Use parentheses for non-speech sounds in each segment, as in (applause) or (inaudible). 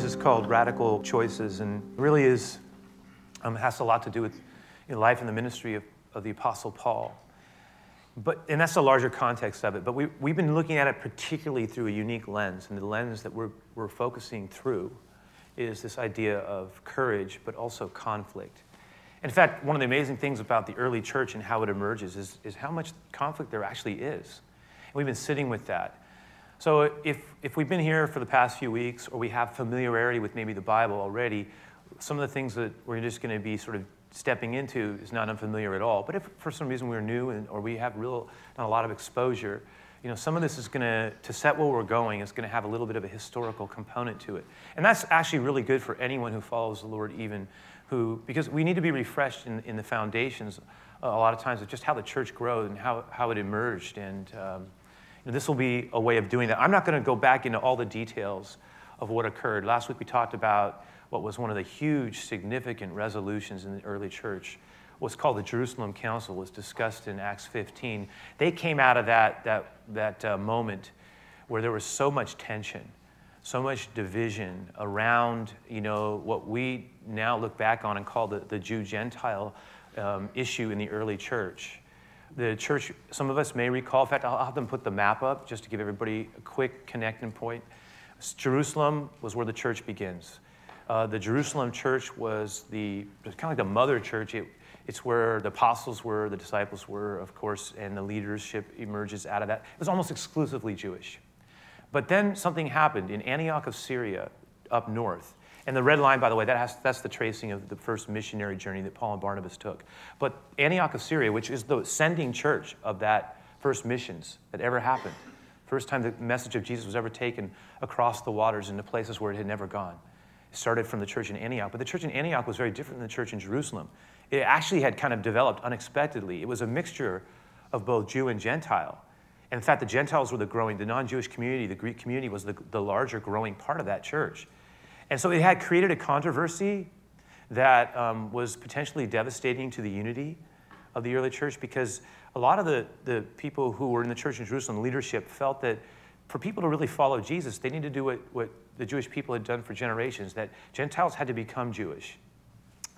series is called Radical Choices and really is um, has a lot to do with you know, life and the ministry of, of the Apostle Paul. But, and that's the larger context of it. But we, we've been looking at it particularly through a unique lens. And the lens that we're, we're focusing through is this idea of courage, but also conflict. In fact, one of the amazing things about the early church and how it emerges is, is how much conflict there actually is. And we've been sitting with that. So if, if we've been here for the past few weeks or we have familiarity with maybe the Bible already, some of the things that we're just going to be sort of stepping into is not unfamiliar at all. But if for some reason we're new and, or we have real, not a lot of exposure, you know, some of this is going to, to set where we're going, is going to have a little bit of a historical component to it. And that's actually really good for anyone who follows the Lord, even who, because we need to be refreshed in, in the foundations a lot of times of just how the church grows and how, how it emerged. And um, this will be a way of doing that. I'm not going to go back into all the details of what occurred. Last week we talked about what was one of the huge, significant resolutions in the early church. What's called the Jerusalem Council was discussed in Acts 15. They came out of that, that, that uh, moment where there was so much tension, so much division around, you know, what we now look back on and call the, the Jew-Gentile um, issue in the early church. The church, some of us may recall, in fact, I'll have them put the map up just to give everybody a quick connecting point. Jerusalem was where the church begins. Uh, the Jerusalem church was the kind of like the mother church. It, it's where the apostles were, the disciples were, of course, and the leadership emerges out of that. It was almost exclusively Jewish. But then something happened in Antioch of Syria, up north. And the red line, by the way, that has, that's the tracing of the first missionary journey that Paul and Barnabas took. But Antioch of Syria, which is the sending church of that first missions that ever happened, first time the message of Jesus was ever taken across the waters into places where it had never gone started from the church in Antioch. But the church in Antioch was very different than the church in Jerusalem. It actually had kind of developed unexpectedly. It was a mixture of both Jew and Gentile. And in fact, the Gentiles were the growing, the non Jewish community, the Greek community was the, the larger growing part of that church. And so it had created a controversy that um, was potentially devastating to the unity of the early church because a lot of the, the people who were in the church in Jerusalem, leadership, felt that for people to really follow Jesus, they need to do what, what the Jewish people had done for generations, that Gentiles had to become Jewish.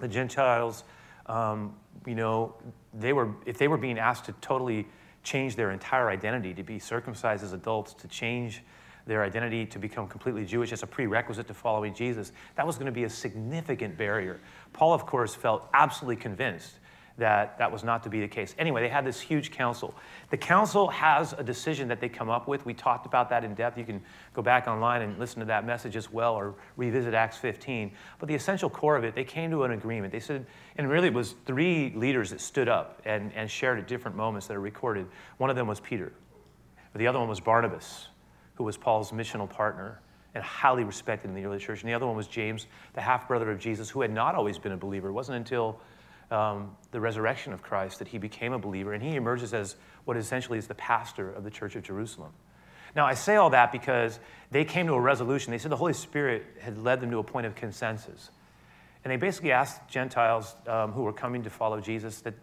The Gentiles, um, you know, they were, if they were being asked to totally change their entire identity, to be circumcised as adults, to change their identity to become completely Jewish as a prerequisite to following Jesus, that was going to be a significant barrier. Paul, of course, felt absolutely convinced that that was not to be the case. Anyway, they had this huge council. The council has a decision that they come up with. We talked about that in depth. You can go back online and listen to that message as well or revisit Acts 15. But the essential core of it, they came to an agreement. They said, and really it was three leaders that stood up and, and shared at different moments that are recorded. One of them was Peter, the other one was Barnabas, who was Paul's missional partner and highly respected in the early church. And the other one was James, the half brother of Jesus, who had not always been a believer. It wasn't until um, the resurrection of Christ that he became a believer, and he emerges as what essentially is the pastor of the Church of Jerusalem. Now, I say all that because they came to a resolution. They said the Holy Spirit had led them to a point of consensus. And they basically asked Gentiles um, who were coming to follow Jesus that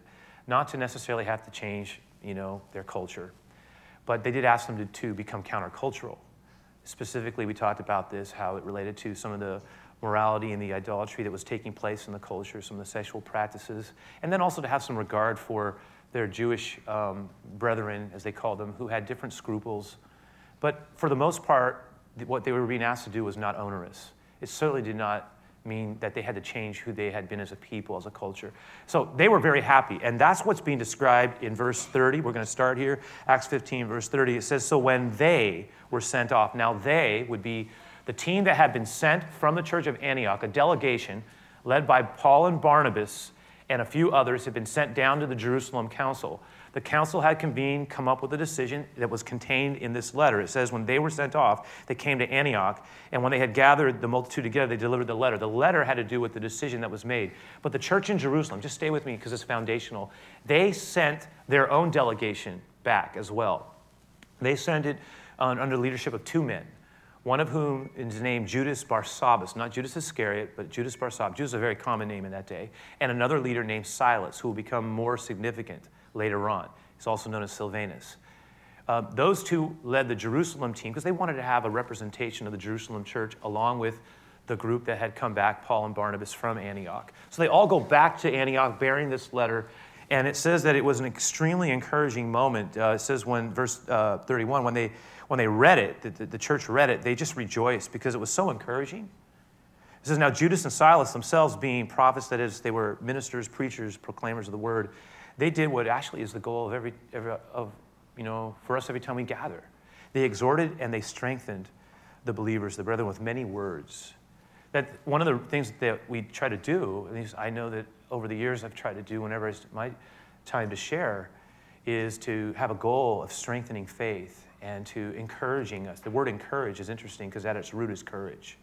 not to necessarily have to change, you know, their culture, but they did ask them to, to become countercultural. Specifically, we talked about this, how it related to some of the morality and the idolatry that was taking place in the culture, some of the sexual practices, and then also to have some regard for their Jewish um, brethren, as they called them, who had different scruples. But for the most part, what they were being asked to do was not onerous. It certainly did not mean that they had to change who they had been as a people, as a culture. So they were very happy. And that's what's being described in verse 30. We're going to start here, Acts 15, verse 30. It says, So when they were sent off, now they would be the team that had been sent from the church of Antioch, a delegation led by Paul and Barnabas and a few others, had been sent down to the Jerusalem council. The council had convened, come up with a decision that was contained in this letter. It says, when they were sent off, they came to Antioch, and when they had gathered the multitude together, they delivered the letter. The letter had to do with the decision that was made. But the church in Jerusalem, just stay with me because it's foundational, they sent their own delegation back as well. They sent it under leadership of two men one of whom is named Judas Barsabbas, not Judas Iscariot, but Judas Barsabbas. Judas is a very common name in that day. And another leader named Silas, who will become more significant later on. He's also known as Silvanus. Uh, those two led the Jerusalem team because they wanted to have a representation of the Jerusalem church along with the group that had come back, Paul and Barnabas from Antioch. So they all go back to Antioch bearing this letter. And it says that it was an extremely encouraging moment. Uh, it says when, verse uh, 31, when they, when they read it, the, the, the church read it, they just rejoiced because it was so encouraging. It says, Now Judas and Silas themselves, being prophets, that is, they were ministers, preachers, proclaimers of the word, they did what actually is the goal of every, every of, you know, for us every time we gather. They exhorted and they strengthened the believers, the brethren, with many words. That one of the things that we try to do, least I know that over the years I've tried to do whenever it's my time to share, is to have a goal of strengthening faith and to encouraging us. The word encourage is interesting because at its root is courage.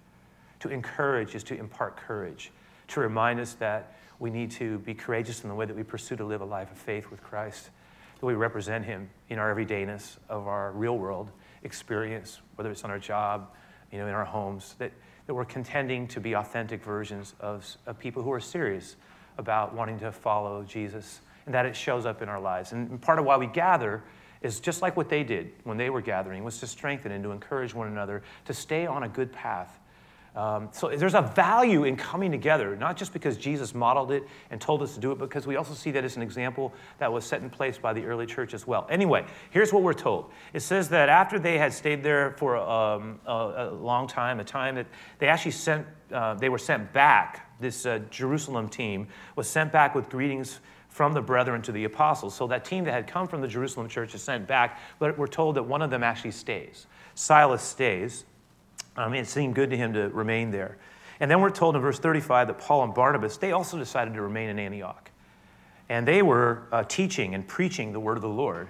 To encourage is to impart courage, to remind us that we need to be courageous in the way that we pursue to live a life of faith with Christ, that we represent Him in our everydayness of our real world experience, whether it's on our job, you know, in our homes, that, that we're contending to be authentic versions of, of people who are serious about wanting to follow Jesus and that it shows up in our lives. And part of why we gather is just like what they did when they were gathering, was to strengthen and to encourage one another to stay on a good path um, so there's a value in coming together, not just because Jesus modeled it and told us to do it, because we also see that as an example that was set in place by the early church as well. Anyway, here's what we're told. It says that after they had stayed there for um, a, a, long time, a time that they actually sent, uh, they were sent back. This uh, Jerusalem team was sent back with greetings from the brethren to the apostles. So that team that had come from the Jerusalem church is sent back, but we're told that one of them actually stays. Silas stays. Mean, it seemed good to him to remain there. And then we're told in verse 35 that Paul and Barnabas, they also decided to remain in Antioch. And they were uh, teaching and preaching the word of the Lord,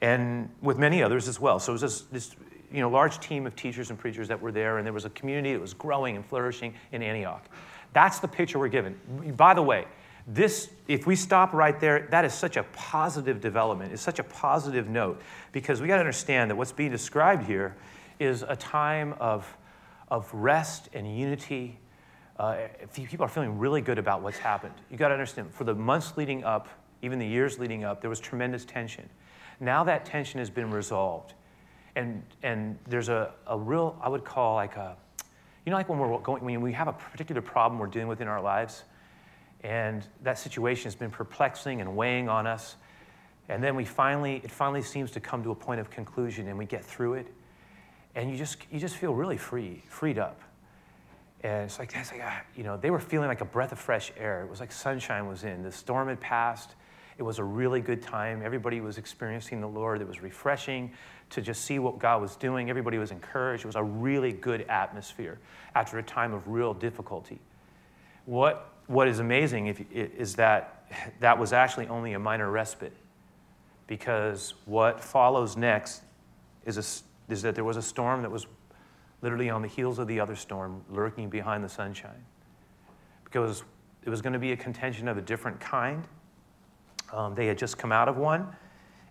and with many others as well. So it was this, this you know, large team of teachers and preachers that were there, and there was a community that was growing and flourishing in Antioch. That's the picture we're given. By the way, this, if we stop right there, that is such a positive development. It's such a positive note because we got to understand that what's being described here is a time of, of rest and unity. Uh, people are feeling really good about what's happened. You got to understand, for the months leading up, even the years leading up, there was tremendous tension. Now that tension has been resolved. And, and there's a, a real, I would call like a, you know, like when we're going, when we have a particular problem we're dealing with in our lives, and that situation has been perplexing and weighing on us, and then we finally, it finally seems to come to a point of conclusion and we get through it and you just you just feel really free, freed up. And it's like, it's like ah, you know, they were feeling like a breath of fresh air. It was like sunshine was in. The storm had passed. It was a really good time. Everybody was experiencing the Lord. It was refreshing to just see what God was doing. Everybody was encouraged. It was a really good atmosphere after a time of real difficulty. What, what is amazing if, is that (laughs) that was actually only a minor respite because what follows next is a is that there was a storm that was literally on the heels of the other storm, lurking behind the sunshine. Because it was going to be a contention of a different kind. Um, they had just come out of one,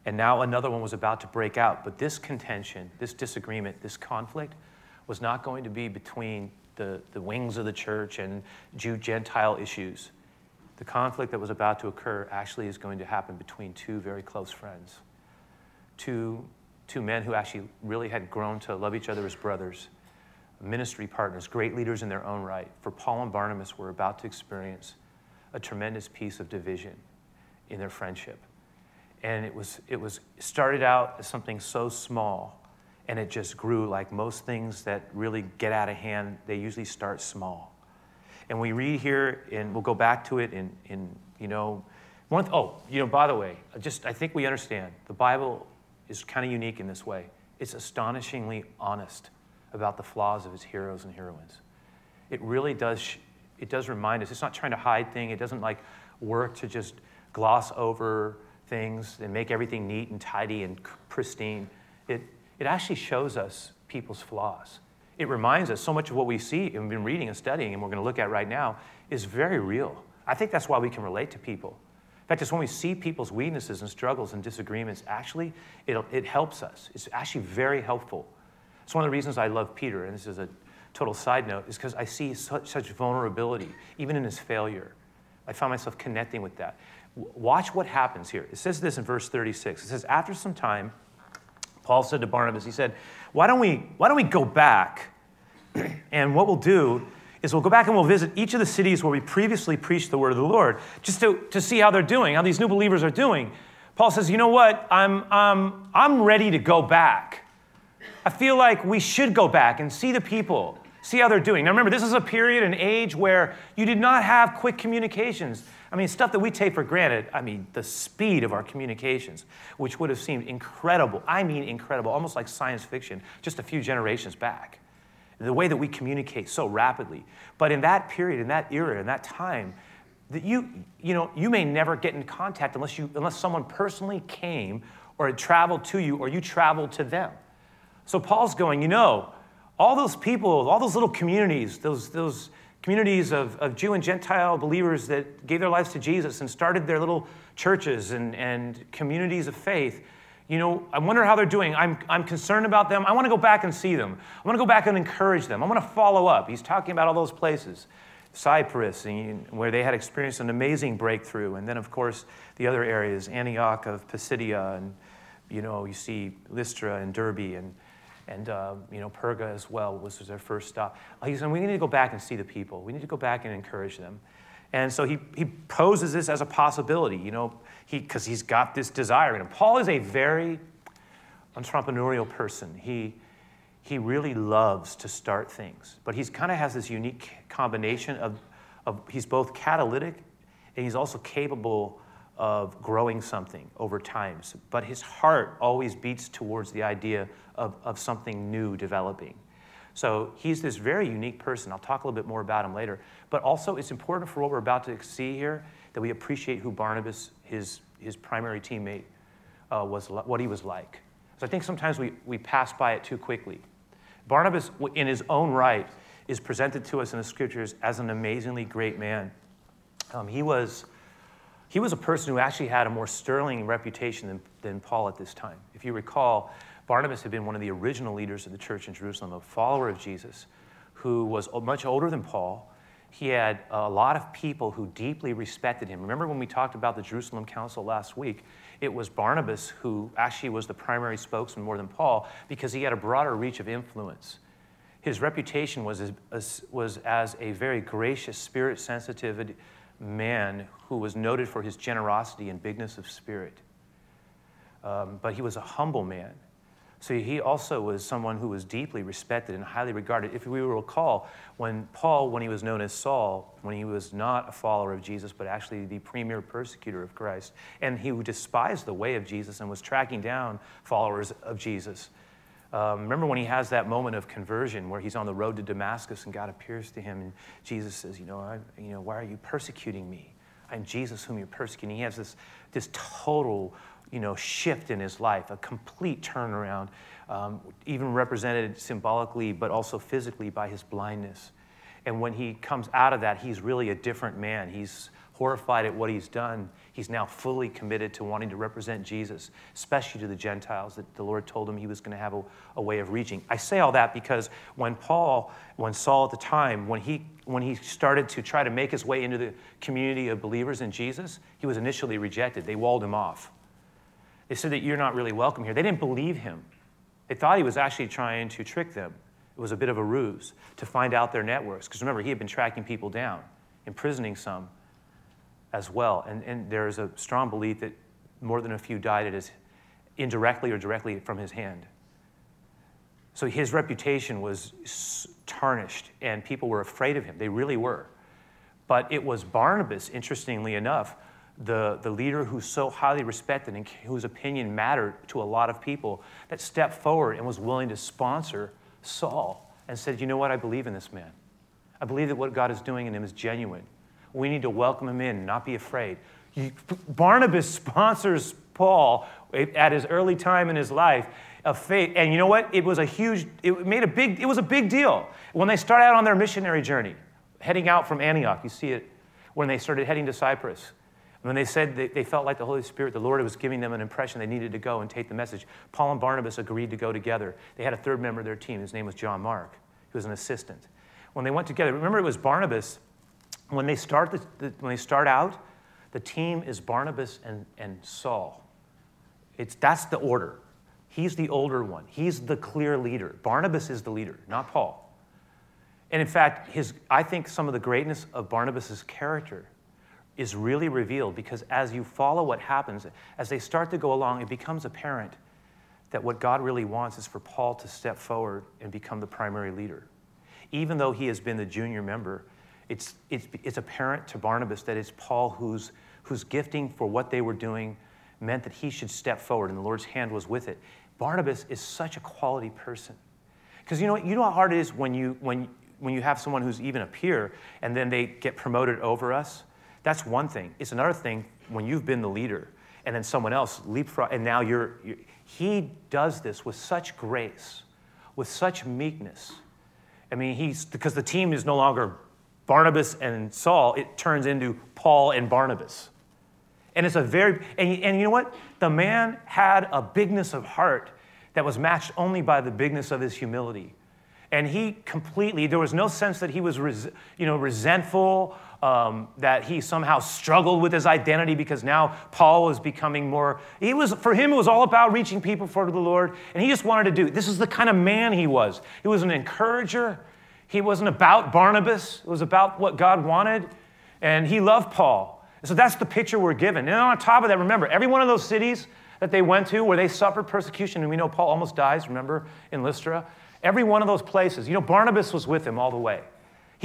and now another one was about to break out. But this contention, this disagreement, this conflict was not going to be between the, the wings of the church and Jew Gentile issues. The conflict that was about to occur actually is going to happen between two very close friends, two two men who actually really had grown to love each other as brothers, ministry partners, great leaders in their own right. For Paul and Barnabas were about to experience a tremendous piece of division in their friendship. And it was, it was started out as something so small, and it just grew like most things that really get out of hand, they usually start small. And we read here, and we'll go back to it in, in you know, one, oh, you know, by the way, just I think we understand the Bible is kind of unique in this way. It's astonishingly honest about the flaws of his heroes and heroines. It really does, it does remind us. It's not trying to hide things. It doesn't like work to just gloss over things and make everything neat and tidy and pristine. It, it actually shows us people's flaws. It reminds us so much of what we see and we've been reading and studying and we're going to look at right now is very real. I think that's why we can relate to people. In fact, it's when we see people's weaknesses and struggles and disagreements, actually, it, it helps us. It's actually very helpful. It's one of the reasons I love Peter, and this is a total side note, is because I see such, such vulnerability, even in his failure. I find myself connecting with that. Watch what happens here. It says this in verse 36. It says, After some time, Paul said to Barnabas, he said, Why don't we, why don't we go back (clears throat) and what we'll do is we'll go back and we'll visit each of the cities where we previously preached the word of the Lord, just to, to see how they're doing, how these new believers are doing. Paul says, you know what? I'm, um, I'm ready to go back. I feel like we should go back and see the people, see how they're doing. Now remember, this is a period, an age where you did not have quick communications. I mean, stuff that we take for granted, I mean, the speed of our communications, which would have seemed incredible. I mean, incredible, almost like science fiction, just a few generations back. The way that we communicate so rapidly. But in that period, in that era, in that time, that you, you know, you may never get in contact unless, you, unless someone personally came or had traveled to you or you traveled to them. So Paul's going, you know, all those people, all those little communities, those, those communities of, of Jew and Gentile believers that gave their lives to Jesus and started their little churches and, and communities of faith, you know, I wonder how they're doing. I'm, I'm concerned about them. I want to go back and see them. I want to go back and encourage them. I want to follow up. He's talking about all those places. Cyprus, where they had experienced an amazing breakthrough. And then, of course, the other areas, Antioch of Pisidia, and, you know, you see Lystra and Derbe and, and uh, you know, Perga as well was their first stop. He said, we need to go back and see the people. We need to go back and encourage them. And so he, he poses this as a possibility, you know, because he, he's got this desire him. Paul is a very entrepreneurial person. He, he really loves to start things, but he's kind of has this unique combination of, of he's both catalytic and he's also capable of growing something over time. But his heart always beats towards the idea of, of something new developing. So he's this very unique person. I'll talk a little bit more about him later. But also, it's important for what we're about to see here that we appreciate who Barnabas, his, his primary teammate, uh, was, what he was like. So I think sometimes we, we pass by it too quickly. Barnabas, in his own right, is presented to us in the scriptures as an amazingly great man. Um, he, was, he was a person who actually had a more sterling reputation than, than Paul at this time. If you recall, Barnabas had been one of the original leaders of the church in Jerusalem, a follower of Jesus, who was much older than Paul. He had a lot of people who deeply respected him. Remember when we talked about the Jerusalem Council last week? it was Barnabas who actually was the primary spokesman more than Paul because he had a broader reach of influence. His reputation was as, was as a very gracious, spirit sensitive man who was noted for his generosity and bigness of spirit. Um, but he was a humble man. So he also was someone who was deeply respected and highly regarded. If we recall, when Paul, when he was known as Saul, when he was not a follower of Jesus, but actually the premier persecutor of Christ, and he despised the way of Jesus and was tracking down followers of Jesus. Um, remember when he has that moment of conversion where he's on the road to Damascus and God appears to him and Jesus says, you know, I, you know, why are you persecuting me? I'm Jesus whom you're persecuting. He has this, this total you know, shift in his life, a complete turnaround, um, even represented symbolically, but also physically by his blindness. And when he comes out of that, he's really a different man. He's horrified at what he's done. He's now fully committed to wanting to represent Jesus, especially to the Gentiles that the Lord told him he was going to have a, a way of reaching. I say all that because when Paul, when Saul at the time, when he when he started to try to make his way into the community of believers in Jesus, he was initially rejected. They walled him off. They said that you're not really welcome here. They didn't believe him. They thought he was actually trying to trick them. It was a bit of a ruse to find out their networks. Because remember, he had been tracking people down, imprisoning some as well. And, and there's a strong belief that more than a few died at his, indirectly or directly from his hand. So his reputation was tarnished, and people were afraid of him. They really were. But it was Barnabas, interestingly enough, the, the leader who's so highly respected and whose opinion mattered to a lot of people that stepped forward and was willing to sponsor Saul and said, You know what? I believe in this man. I believe that what God is doing in him is genuine. We need to welcome him in, not be afraid. Barnabas sponsors Paul at his early time in his life of faith. And you know what? It was a huge, it made a big, it was a big deal. When they start out on their missionary journey, heading out from Antioch, you see it when they started heading to Cyprus. When they said they, they felt like the Holy Spirit, the Lord was giving them an impression they needed to go and take the message, Paul and Barnabas agreed to go together. They had a third member of their team. His name was John Mark. He was an assistant. When they went together, remember it was Barnabas. When they start, the, the, when they start out, the team is Barnabas and, and Saul. It's, that's the order. He's the older one. He's the clear leader. Barnabas is the leader, not Paul. And in fact, his, I think some of the greatness of Barnabas' character is really revealed because as you follow what happens, as they start to go along, it becomes apparent that what God really wants is for Paul to step forward and become the primary leader. Even though he has been the junior member, it's, it's, it's apparent to Barnabas that it's Paul whose, whose gifting for what they were doing meant that he should step forward, and the Lord's hand was with it. Barnabas is such a quality person. Because you know, what you know how hard it is when you, when, when you have someone who's even a peer and then they get promoted over us? That's one thing. It's another thing when you've been the leader and then someone else leapfrog, and now you're, you're he does this with such grace, with such meekness. I mean, he's because the team is no longer Barnabas and Saul, it turns into Paul and Barnabas. And it's a very, and, and you know what? The man had a bigness of heart that was matched only by the bigness of his humility. And he completely, there was no sense that he was, res, you know, resentful, um, that he somehow struggled with his identity because now Paul was becoming more, he was, for him, it was all about reaching people for the Lord. And he just wanted to do, this is the kind of man he was. He was an encourager. He wasn't about Barnabas. It was about what God wanted. And he loved Paul. So that's the picture we're given. And on top of that, remember, every one of those cities that they went to where they suffered persecution, and we know Paul almost dies, remember, in Lystra, every one of those places, you know, Barnabas was with him all the way.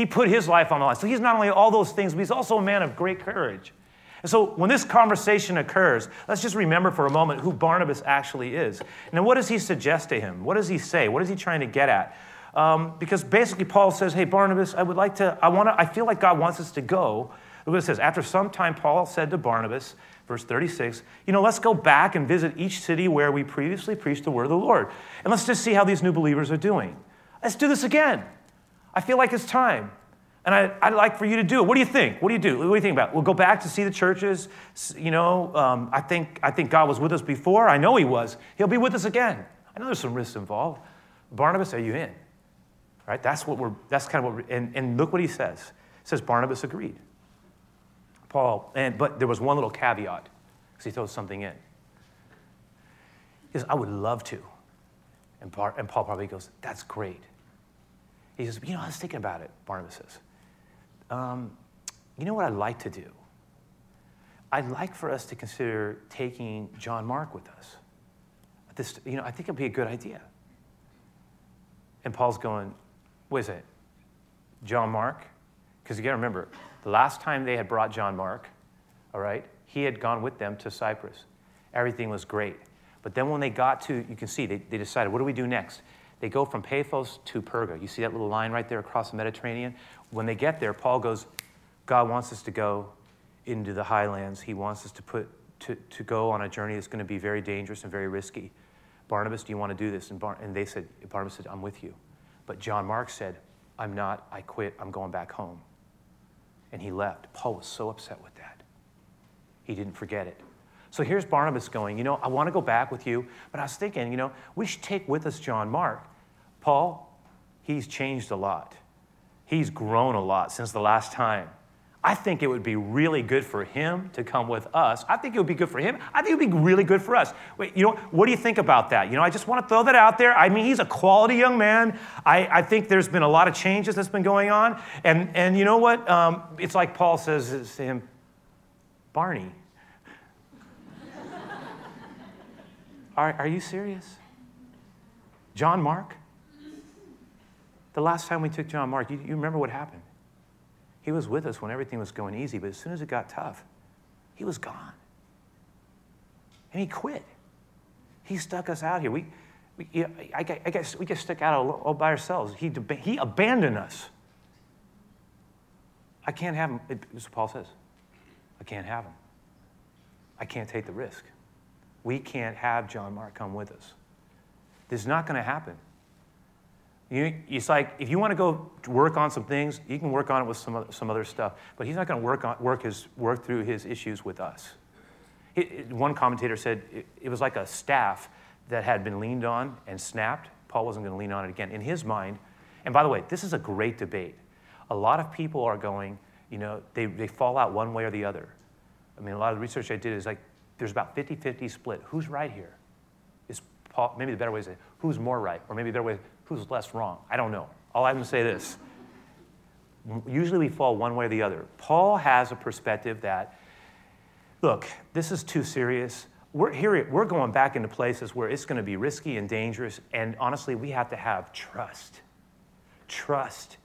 He put his life on the line. So he's not only all those things, but he's also a man of great courage. And so when this conversation occurs, let's just remember for a moment who Barnabas actually is. And what does he suggest to him? What does he say? What is he trying to get at? Um, because basically Paul says, hey, Barnabas, I would like to, I want to, I feel like God wants us to go Look what it says. After some time, Paul said to Barnabas, verse 36, you know, let's go back and visit each city where we previously preached the word of the Lord. And let's just see how these new believers are doing. Let's do this again. I feel like it's time. And I, would like for you to do it. What do you think? What do you do? What do you think about? We'll go back to see the churches. You know, um, I, think, I think God was with us before. I know He was. He'll be with us again. I know there's some risks involved. Barnabas, are you in? Right? That's what we're, that's kind of what we're, and, and look what he says. It says Barnabas agreed. Paul, and, but there was one little caveat because he throws something in. He says, I would love to. And, Bar, and Paul probably goes, That's great. He says, You know, I was thinking about it, Barnabas says. Um, you know what I'd like to do? I'd like for us to consider taking John Mark with us. This, you know, I think it'd be a good idea. And Paul's going, What is it? John Mark? Because you got to remember, the last time they had brought John Mark, all right, he had gone with them to Cyprus. Everything was great. But then when they got to, you can see, they, they decided, what do we do next? They go from Paphos to Perga. You see that little line right there across the Mediterranean? When they get there, Paul goes, God wants us to go into the highlands. He wants us to, put, to, to go on a journey that's going to be very dangerous and very risky. Barnabas, do you want to do this? And, Bar- and they said, Barnabas said, I'm with you. But John Mark said, I'm not, I quit, I'm going back home and he left. Paul was so upset with that. He didn't forget it. So here's Barnabas going, you know, I want to go back with you, but I was thinking, you know, we should take with us John Mark. Paul, he's changed a lot. He's grown a lot since the last time. I think it would be really good for him to come with us. I think it would be good for him. I think it would be really good for us. Wait, you know, what do you think about that? You know, I just want to throw that out there. I mean, he's a quality young man. I, I think there's been a lot of changes that's been going on. And, and you know what? Um, it's like Paul says to him, Barney, (laughs) are, are you serious? John Mark? The last time we took John Mark, you, you remember what happened? He was with us when everything was going easy, but as soon as it got tough, he was gone. And he quit. He stuck us out here. We, we I, I, guess we get stuck out all by ourselves. He, he abandoned us. I can't have him. As Paul says, I can't have him. I can't take the risk. We can't have John Mark come with us. This is not going to happen. You, it's like if you want to go work on some things, you can work on it with some, some other stuff, but he's not going to work, on, work, his, work through his issues with us. It, it, one commentator said it, it was like a staff that had been leaned on and snapped. Paul wasn't going to lean on it again. In his mind, and by the way, this is a great debate. A lot of people are going, you know, they, they fall out one way or the other. I mean, a lot of the research I did is like there's about 50 50 split. Who's right here? Is Paul, maybe the better way is who's more right? Or maybe the better way who's less wrong. I don't know. All I can say is this Usually we fall one way or the other. Paul has a perspective that, look, this is too serious. We're, here, we're going back into places where it's going to be risky and dangerous. And honestly, we have to have trust. Trust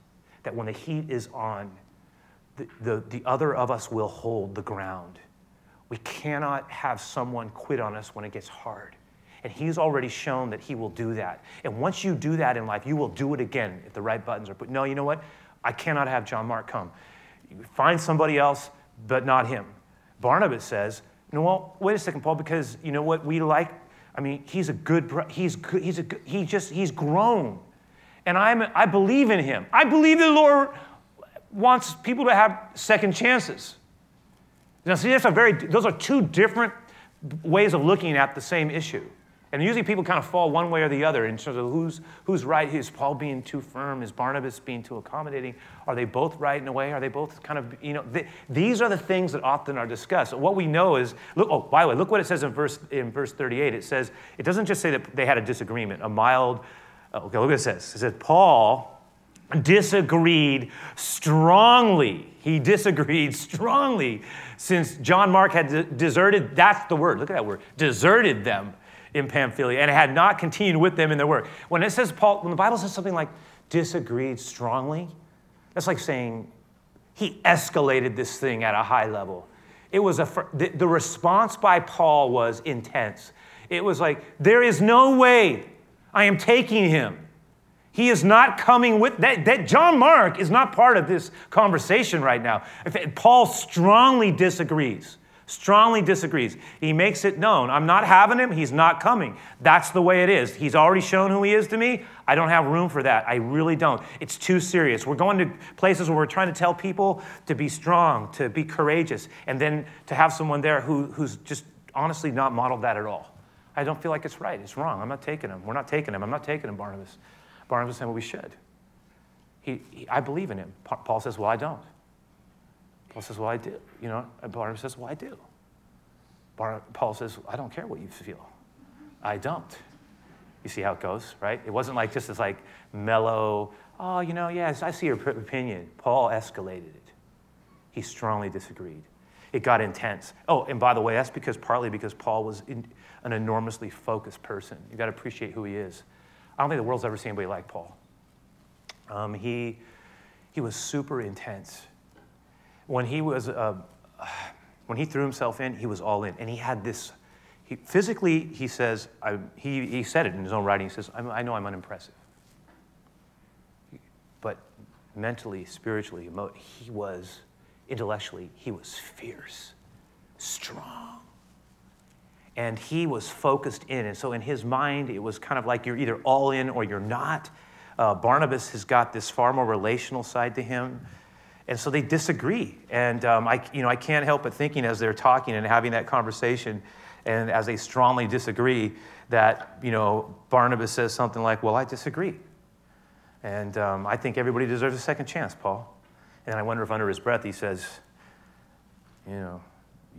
that when the heat is on, the, the, the other of us will hold the ground. We cannot have someone quit on us when it gets hard. And he's already shown that he will do that. And once you do that in life, you will do it again if the right buttons are put. No, you know what? I cannot have John Mark come. Find somebody else, but not him. Barnabas says, know, well, wait a second, Paul, because you know what we like? I mean, he's a good, he's, good, he's a, he just, he's grown. And I'm, I believe in him. I believe the Lord wants people to have second chances. Now, see, that's a very, those are two different ways of looking at the same issue. And usually people kind of fall one way or the other in terms of who's, who's right. Is Paul being too firm? Is Barnabas being too accommodating? Are they both right in a way? Are they both kind of, you know, these are the things that often are discussed. What we know is, look, oh, by the way, look what it says in verse, in verse 38. It says, it doesn't just say that they had a disagreement, a mild, oh, okay, look what it says. It says, Paul disagreed strongly. He disagreed (laughs) strongly since John Mark had deserted, that's the word, look at that word, deserted them in Pamphylia and had not continued with them in their work. When it says Paul, when the Bible says something like disagreed strongly, that's like saying he escalated this thing at a high level. It was a, the, the response by Paul was intense. It was like, there is no way I am taking him. He is not coming with that, that. John Mark is not part of this conversation right now. Paul strongly disagrees strongly disagrees. He makes it known I'm not having him, he's not coming. That's the way it is. He's already shown who he is to me. I don't have room for that. I really don't. It's too serious. We're going to places where we're trying to tell people to be strong, to be courageous, and then to have someone there who, who's just honestly not modeled that at all. I don't feel like it's right. It's wrong. I'm not taking him. We're not taking him. I'm not taking him, Barnabas. Barnabas saying, well, we should. He, he, I believe in him. Paul says, well, I don't. Paul says, Well, I do. You know, and Barnabas says, Well, I do. Bar- Paul says, I don't care what you feel. I don't. You see how it goes, right? It wasn't like just this like mellow, oh, you know, yes, I see your opinion. Paul escalated it. He strongly disagreed. It got intense. Oh, and by the way, that's because partly because Paul was in, an enormously focused person. You got to appreciate who he is. I don't think the world's ever seen anybody like Paul. Um, he, he was super intense when he was uh, when he threw himself in, he was all in, and he had this. He, physically, he says, I, he, he said it in his own writing. He says, I know I'm unimpressive. But mentally, spiritually, he was, intellectually, he was fierce, strong. And he was focused in. And so in his mind, it was kind of like you're either all in or you're not. Uh, Barnabas has got this far more relational side to him. And so they disagree. And um, I, you know, I can't help but thinking as they're talking and having that conversation, and as they strongly disagree, that you know, Barnabas says something like, Well, I disagree. And um, I think everybody deserves a second chance, Paul. And I wonder if under his breath he says, You know,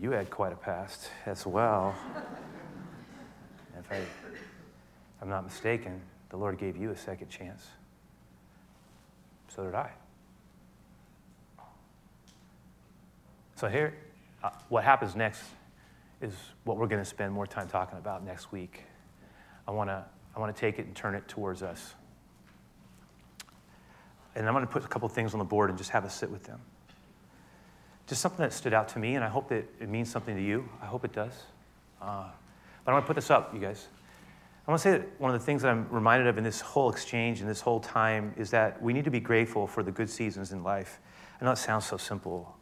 you had quite a past as well. if I, I'm not mistaken, the Lord gave you a second chance. So did I. So here, uh, what happens next is what we're going to spend more time talking about next week. I want to I want to take it and turn it towards us. And I'm going to put a couple things on the board and just have us sit with them. Just something that stood out to me, and I hope that it means something to you. I hope it does. Uh, but I want to put this up, you guys. I want to say that one of the things that I'm reminded of in this whole exchange and this whole time is that we need to be grateful for the good seasons in life. I know it sounds so simple,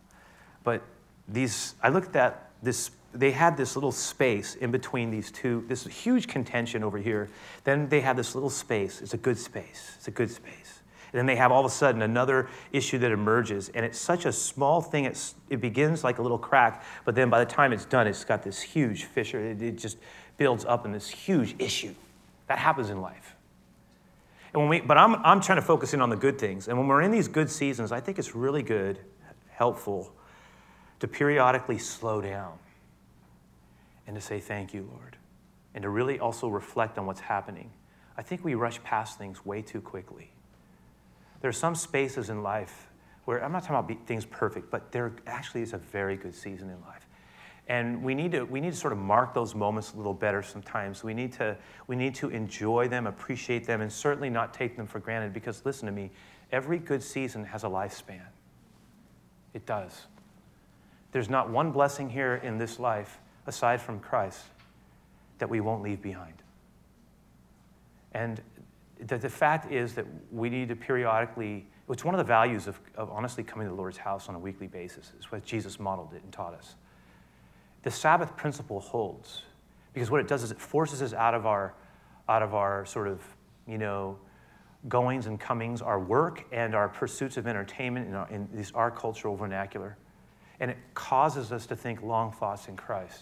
but these, I looked at this, they had this little space in between these two, this huge contention over here. Then they had this little space. It's a good space. It's a good space. And then they have all of a sudden another issue that emerges. And it's such a small thing, it's, it begins like a little crack, but then by the time it's done, it's got this huge fissure. It, it just builds up in this huge issue. That happens in life. And when we, but I'm, I'm trying to focus in on the good things. And when we're in these good seasons, I think it's really good, helpful to periodically slow down and to say, Thank you, Lord, and to really also reflect on what's happening. I think we rush past things way too quickly. There are some spaces in life where I'm not talking about things perfect, but there actually is a very good season in life. And we need, to, we need to sort of mark those moments a little better sometimes. We need, to, we need to enjoy them, appreciate them, and certainly not take them for granted because, listen to me, every good season has a lifespan. It does. There's not one blessing here in this life, aside from Christ, that we won't leave behind. And the, the fact is that we need to periodically, it's one of the values of, of honestly coming to the Lord's house on a weekly basis. It's what Jesus modeled it and taught us the Sabbath principle holds because what it does is it forces us out of our, out of our sort of, you know, goings and comings, our work and our pursuits of entertainment in, our, in this, our cultural vernacular. And it causes us to think long thoughts in Christ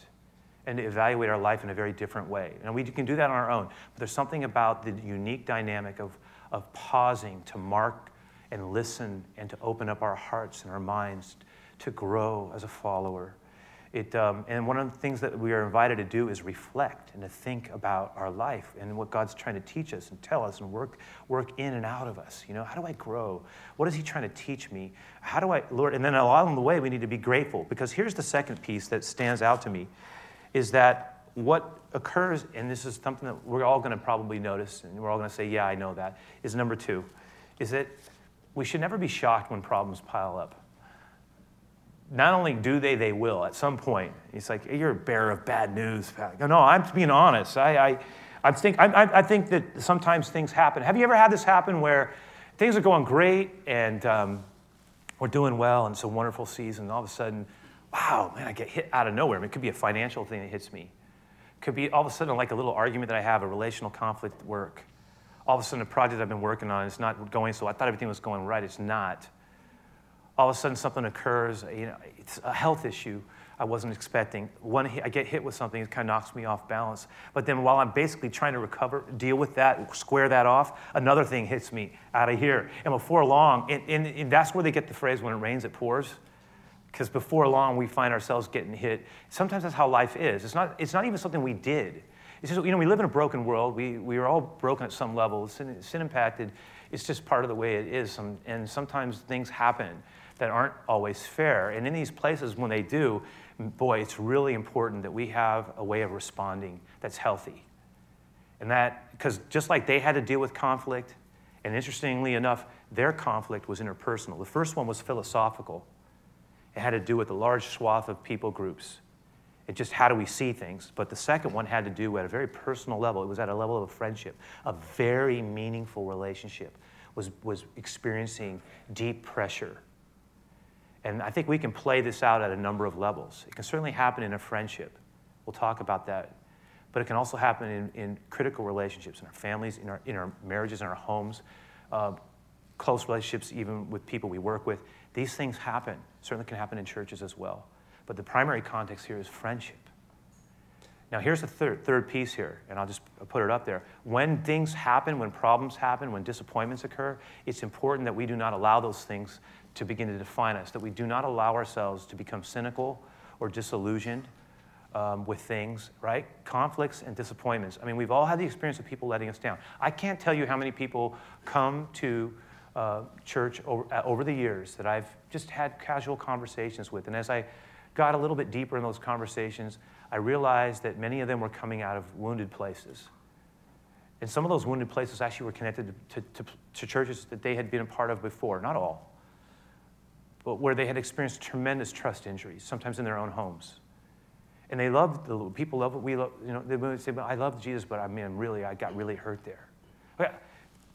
and to evaluate our life in a very different way. And we can do that on our own, but there's something about the unique dynamic of, of pausing to mark and listen and to open up our hearts and our minds to grow as a follower it, um, and one of the things that we are invited to do is reflect and to think about our life and what God's trying to teach us and tell us and work, work in and out of us. You know, how do I grow? What is He trying to teach me? How do I, Lord? And then along the way, we need to be grateful because here's the second piece that stands out to me is that what occurs, and this is something that we're all going to probably notice, and we're all going to say, yeah, I know that, is number two, is that we should never be shocked when problems pile up not only do they, they will at some point. It's like, you're a bearer of bad news. No, I'm being honest. I, I, I, think, I, I think that sometimes things happen. Have you ever had this happen where things are going great and um, we're doing well and it's a wonderful season, all of a sudden, wow, man, I get hit out of nowhere. I mean, it could be a financial thing that hits me. It could be all of a sudden like a little argument that I have, a relational conflict at work. All of a sudden, a project I've been working on is not going so. I thought everything was going right. It's not all of a sudden something occurs, you know, it's a health issue I wasn't expecting. One, I get hit with something, it kind of knocks me off balance. But then while I'm basically trying to recover, deal with that, square that off, another thing hits me out of here. And before long, and, and, and that's where they get the phrase, when it rains, it pours. Because before long, we find ourselves getting hit. Sometimes that's how life is. It's not, it's not even something we did. It's just, you know, we live in a broken world. We, we are all broken at some level. Sin, sin impacted. It's just part of the way it is. And sometimes things happen that aren't always fair. And in these places, when they do, boy, it's really important that we have a way of responding that's healthy. And that, because just like they had to deal with conflict, and interestingly enough, their conflict was interpersonal. The first one was philosophical, it had to do with a large swath of people groups. It just how do we see things? But the second one had to do at a very personal level. It was at a level of a friendship, a very meaningful relationship was, was experiencing deep pressure and I think we can play this out at a number of levels. It can certainly happen in a friendship. We'll talk about that. But it can also happen in, in critical relationships, in our families, in our, in our marriages, in our homes, uh, close relationships, even with people we work with. These things happen. Certainly can happen in churches as well. But the primary context here is friendship. Now, here's the third, third piece here, and I'll just put it up there. When things happen, when problems happen, when disappointments occur, it's important that we do not allow those things to begin to define us, that we do not allow ourselves to become cynical or disillusioned um, with things, right? Conflicts and disappointments. I mean, we've all had the experience of people letting us down. I can't tell you how many people come to uh, church over, uh, over the years that I've just had casual conversations with. And as I got a little bit deeper in those conversations, I realized that many of them were coming out of wounded places. And some of those wounded places actually were connected to, to, to churches that they had been a part of before, not all but where they had experienced tremendous trust injuries, sometimes in their own homes. And they loved the people love what we love. You know, they would say, "But I love Jesus, but I mean, really, I got really hurt there."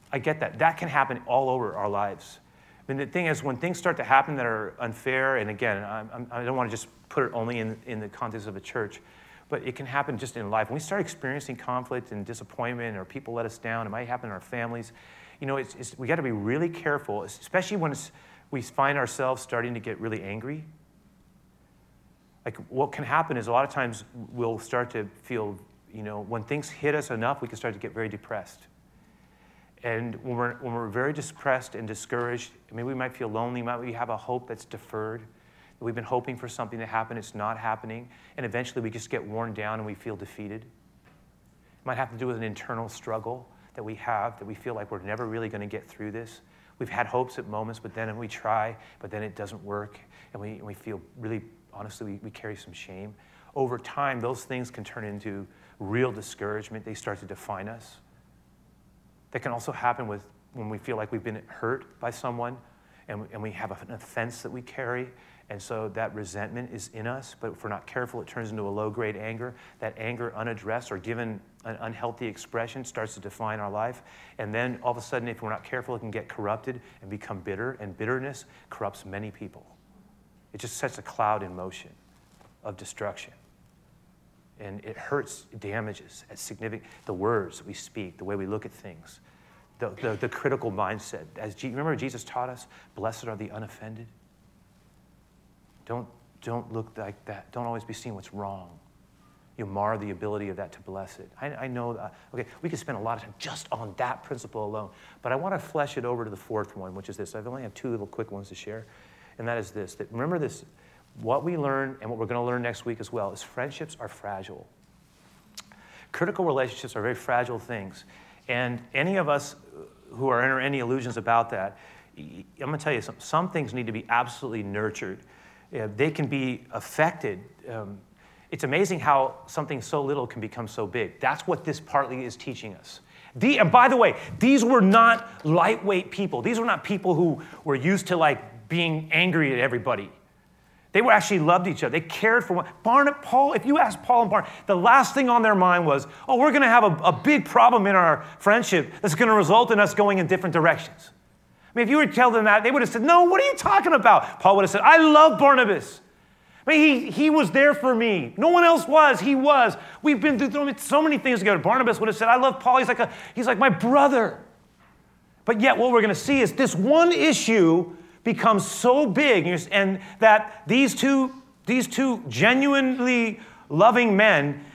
I get that. That can happen all over our lives. I mean, the thing is, when things start to happen that are unfair, and again, I'm, I do not want to just put it only in, in the context of a church, but it can happen just in life. When we start experiencing conflict and disappointment, or people let us down, it might happen in our families. You know, it's, it's, we got to be really careful, especially when we find ourselves starting to get really angry. Like, what can happen is a lot of times we'll start to feel, you know, when things hit us enough, we can start to get very depressed. And when we're, when we're very depressed and discouraged, maybe we might feel lonely, might we have a hope that's deferred. We've been hoping for something to happen, it's not happening, and eventually we just get worn down and we feel defeated. It might have to do with an internal struggle that we have, that we feel like we're never really going to get through this We've had hopes at moments, but then we try, but then it doesn't work, and we, and we feel really, honestly, we, we carry some shame. Over time, those things can turn into real discouragement. They start to define us. That can also happen with when we feel like we've been hurt by someone and, and we have an offense that we carry. And so that resentment is in us, but if we're not careful, it turns into a low grade anger. That anger, unaddressed or given an unhealthy expression, starts to define our life. And then all of a sudden, if we're not careful, it can get corrupted and become bitter. And bitterness corrupts many people. It just sets a cloud in motion of destruction. And it hurts, damages, it's significant. The words that we speak, the way we look at things, the, the, the critical mindset. As G, remember, Jesus taught us, blessed are the unoffended. Don't, don't look like that. Don't always be seeing what's wrong. You mar the ability of that to bless it. I, I know that, okay, we could spend a lot of time just on that principle alone, but I want to flesh it over to the fourth one, which is this. I've only have two little quick ones to share, and that is this that remember this what we learn and what we're going to learn next week as well is friendships are fragile. Critical relationships are very fragile things. And any of us who are under any illusions about that, I'm going to tell you some, some things need to be absolutely nurtured. They can be affected. Um, it's amazing how something so little can become so big. That's what this partly is teaching us. The, and by the way, these were not lightweight people. These were not people who were used to like being angry at everybody. They were actually loved each other. They cared for one. Barnabas, Paul, if you ask Paul and Barnabas, the last thing on their mind was, oh, we're going to have a, a big problem in our friendship that's going to result in us going in different directions. Mean, if you were to tell them that, they would have said, no, what are you talking about? Paul would have said, I love Barnabas. I mean, he, he was there for me. No one else was. He was. We've been through so many things together. Barnabas would have said, I love Paul. He's like, a, he's like my brother. But yet, what we're going to see is this one issue becomes so big and that these two, these two genuinely loving men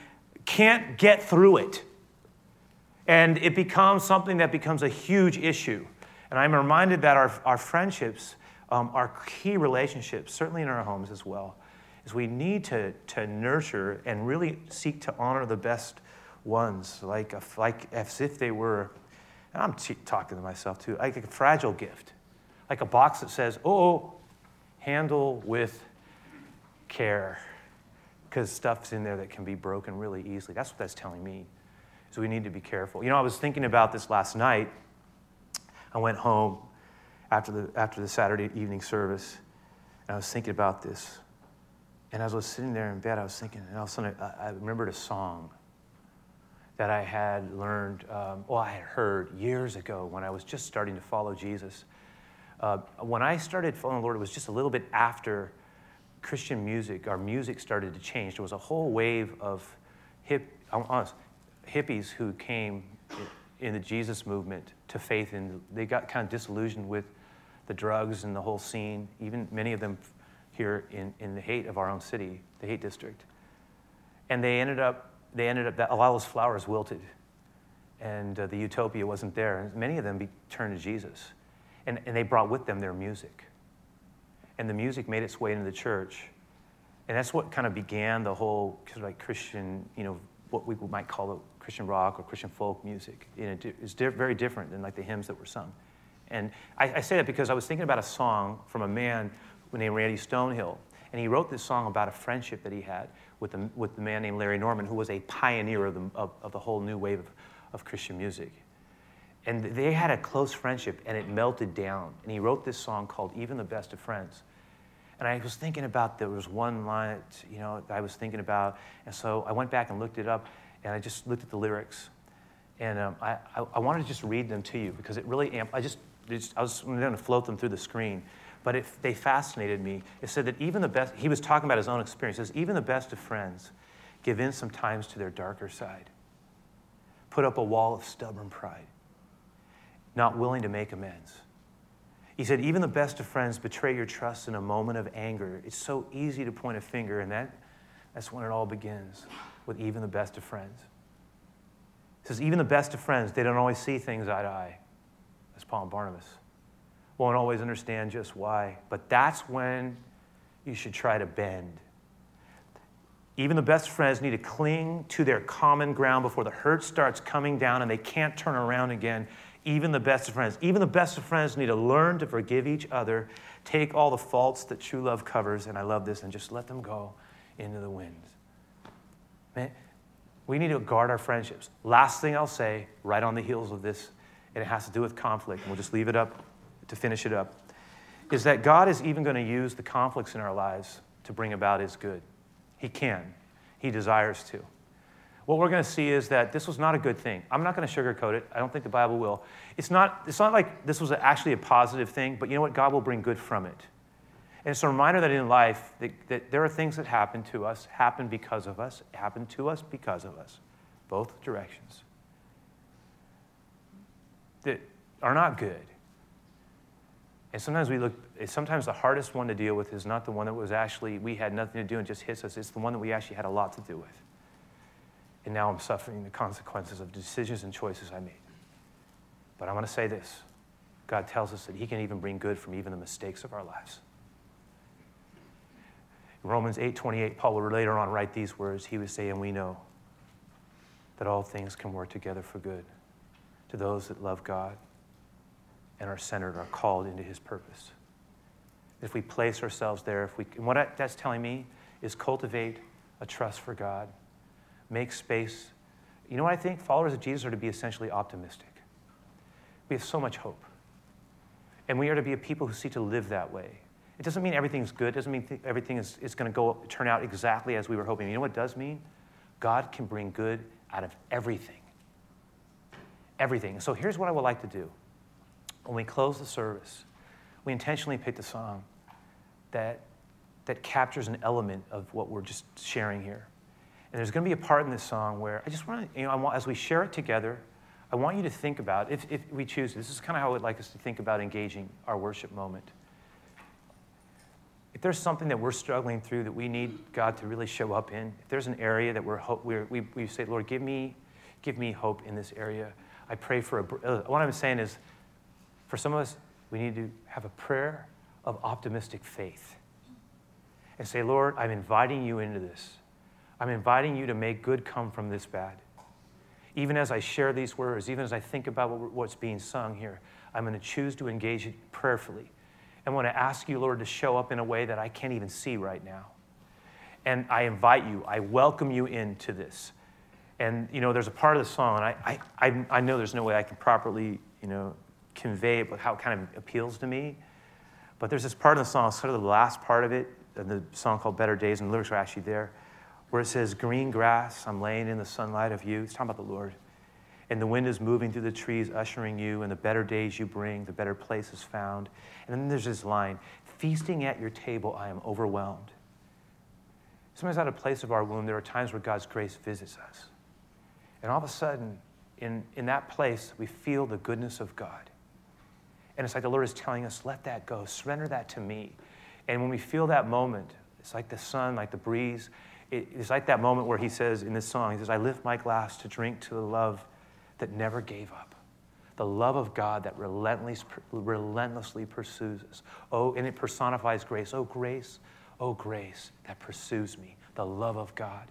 can't get through it. And it becomes something that becomes a huge issue. And I'm reminded that our, our friendships, um, our key relationships, certainly in our homes as well, is we need to, to nurture and really seek to honor the best ones, like, a, like as if they were, and I'm t- talking to myself too, like a fragile gift like a box that says, oh, handle with care. Because stuff's in there that can be broken really easily. That's what that's telling me. So we need to be careful. You know, I was thinking about this last night. I went home after the, after the Saturday evening service, and I was thinking about this. And as I was sitting there in bed, I was thinking, and all of a sudden I, I remembered a song that I had learned, um, well, I had heard years ago when I was just starting to follow Jesus. Uh, when I started following the Lord, it was just a little bit after Christian music, our music started to change. There was a whole wave of hip, honest, hippies who came in the Jesus movement to faith, and they got kind of disillusioned with the drugs and the whole scene, even many of them here in, in the hate of our own city, the Haight district. And they ended up, they ended up, that a lot of those flowers wilted, and uh, the utopia wasn't there. And many of them be, turned to Jesus. And, and they brought with them their music. And the music made its way into the church. And that's what kind of began the whole like Christian, you know, what we might call Christian rock or Christian folk music. You know, it's di- very different than like the hymns that were sung. And I, I, say that because I was thinking about a song from a man named Randy Stonehill. And he wrote this song about a friendship that he had with the, with the man named Larry Norman, who was a pioneer of the, of, of the whole new wave of, of Christian music. And they had a close friendship and it melted down. And he wrote this song called Even the Best of Friends. And I was thinking about, there was one line, you know, I was thinking about. And so I went back and looked it up and I just looked at the lyrics. And um, I, I, I, wanted to just read them to you because it really, amp- I just, just I was going to float them through the screen. But it, they fascinated me. It said that even the best, he was talking about his own experiences. Even the best of friends give in sometimes to their darker side, put up a wall of stubborn pride not willing to make amends. He said, even the best of friends betray your trust in a moment of anger. It's so easy to point a finger, and that, that's when it all begins with even the best of friends. He says, even the best of friends, they don't always see things eye to eye. as Paul and Barnabas. Won't always understand just why, but that's when you should try to bend. Even the best friends need to cling to their common ground before the hurt starts coming down and they can't turn around again even the best of friends. Even the best of friends need to learn to forgive each other, take all the faults that true love covers, and I love this, and just let them go into the wind. Man, we need to guard our friendships. Last thing I'll say, right on the heels of this, and it has to do with conflict, and we'll just leave it up to finish it up, is that God is even going to use the conflicts in our lives to bring about His good. He can, He desires to what we're going to see is that this was not a good thing. I'm not going to sugarcoat it. I don't think the Bible will. It's not, it's not like this was actually a positive thing, but you know what? God will bring good from it. And it's a reminder that in life, that, that there are things that happen to us, happen because of us, happen to us because of us, both directions, that are not good. And sometimes we look, sometimes the hardest one to deal with is not the one that was actually, we had nothing to do and just hits us. It's the one that we actually had a lot to do with. And now I'm suffering the consequences of decisions and choices I made. But I want to say this God tells us that He can even bring good from even the mistakes of our lives. Romans 8:28, Paul will later on write these words. He would say, And we know that all things can work together for good to those that love God and are centered, are called into His purpose. If we place ourselves there, if we, and what that's telling me is cultivate a trust for God make space. You know what I think? Followers of Jesus are to be essentially optimistic. We have so much hope. And we are to be a people who seek to live that way. It doesn't mean everything's good, it doesn't mean th- everything is, is going to go turn out exactly as we were hoping. You know what it does mean? God can bring good out of everything. Everything. So here's what I would like to do. When we close the service, we intentionally picked a song that, that captures an element of what we're just sharing here. And there's going to be a part in this song where I just want to, you know, want, as we share it together, I want you to think about, if, if we choose, this is kind of how I'd like us to think about engaging our worship moment. There's something that we're struggling through that we need God to really show up in, if there's an area that we're, we're we, we say, Lord, give me, give me hope in this area. I pray for a, uh, what I'm saying is, for some of us, we need to have a prayer of optimistic faith and say, Lord, I'm inviting you into this. I'm inviting you to make good come from this bad. Even as I share these words, even as I think about what, what's being sung here, I'm going to choose to engage it prayerfully. I want to ask you, Lord, to show up in a way that I can't even see right now. And I invite you, I welcome you into this. And, you know, there's a part of the song, and I, I, I know there's no way I can properly, you know, convey it, but how it kind of appeals to me. But there's this part of the song, sort of the last part of it, the song called Better Days, and the lyrics are actually there where it says, Green grass, I'm laying in the sunlight of you. It's talking about the Lord. And the wind is moving through the trees, ushering you, and the better days you bring, the better places found. And then there's this line Feasting at your table, I am overwhelmed. Sometimes out of place of our womb, there are times where God's grace visits us. And all of a sudden, in, in that place, we feel the goodness of God. And it's like the Lord is telling us, let that go, surrender that to me. And when we feel that moment, it's like the sun, like the breeze, it's like that moment where he says in this song, he says, I lift my glass to drink to the love that never gave up. The love of God that relentlessly pursues us. Oh, and it personifies grace. Oh, grace, oh, grace that pursues me. The love of God.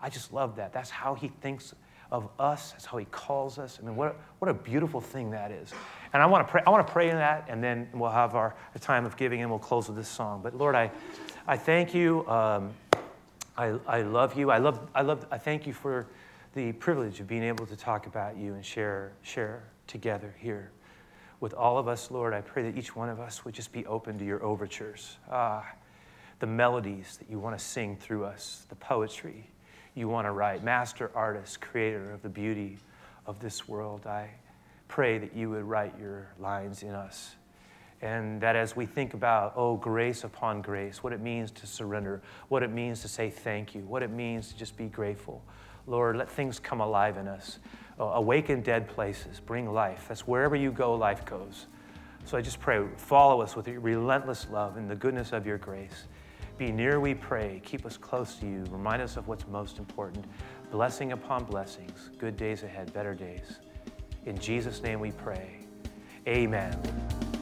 I just love that. That's how he thinks of us. That's how he calls us. I mean, what a, what a beautiful thing that is. And I want to pray, I want to pray in that, and then we'll have our, our time of giving, and we'll close with this song. But Lord, I, I thank you. Um, I, I love you. I love, I love, I thank you for the privilege of being able to talk about you and share, share together here with all of us, Lord. I pray that each one of us would just be open to your overtures, ah, the melodies that you want to sing through us, the poetry you want to write. Master artist, creator of the beauty of this world, I pray that you would write your lines in us and that as we think about, oh, grace upon grace, what it means to surrender, what it means to say thank you, what it means to just be grateful, Lord, let things come alive in us. Uh, awaken dead places, bring life. That's wherever you go, life goes. So I just pray, follow us with your relentless love and the goodness of your grace. Be near, we pray. Keep us close to you. Remind us of what's most important. Blessing upon blessings, good days ahead, better days. In Jesus' name we pray. Amen.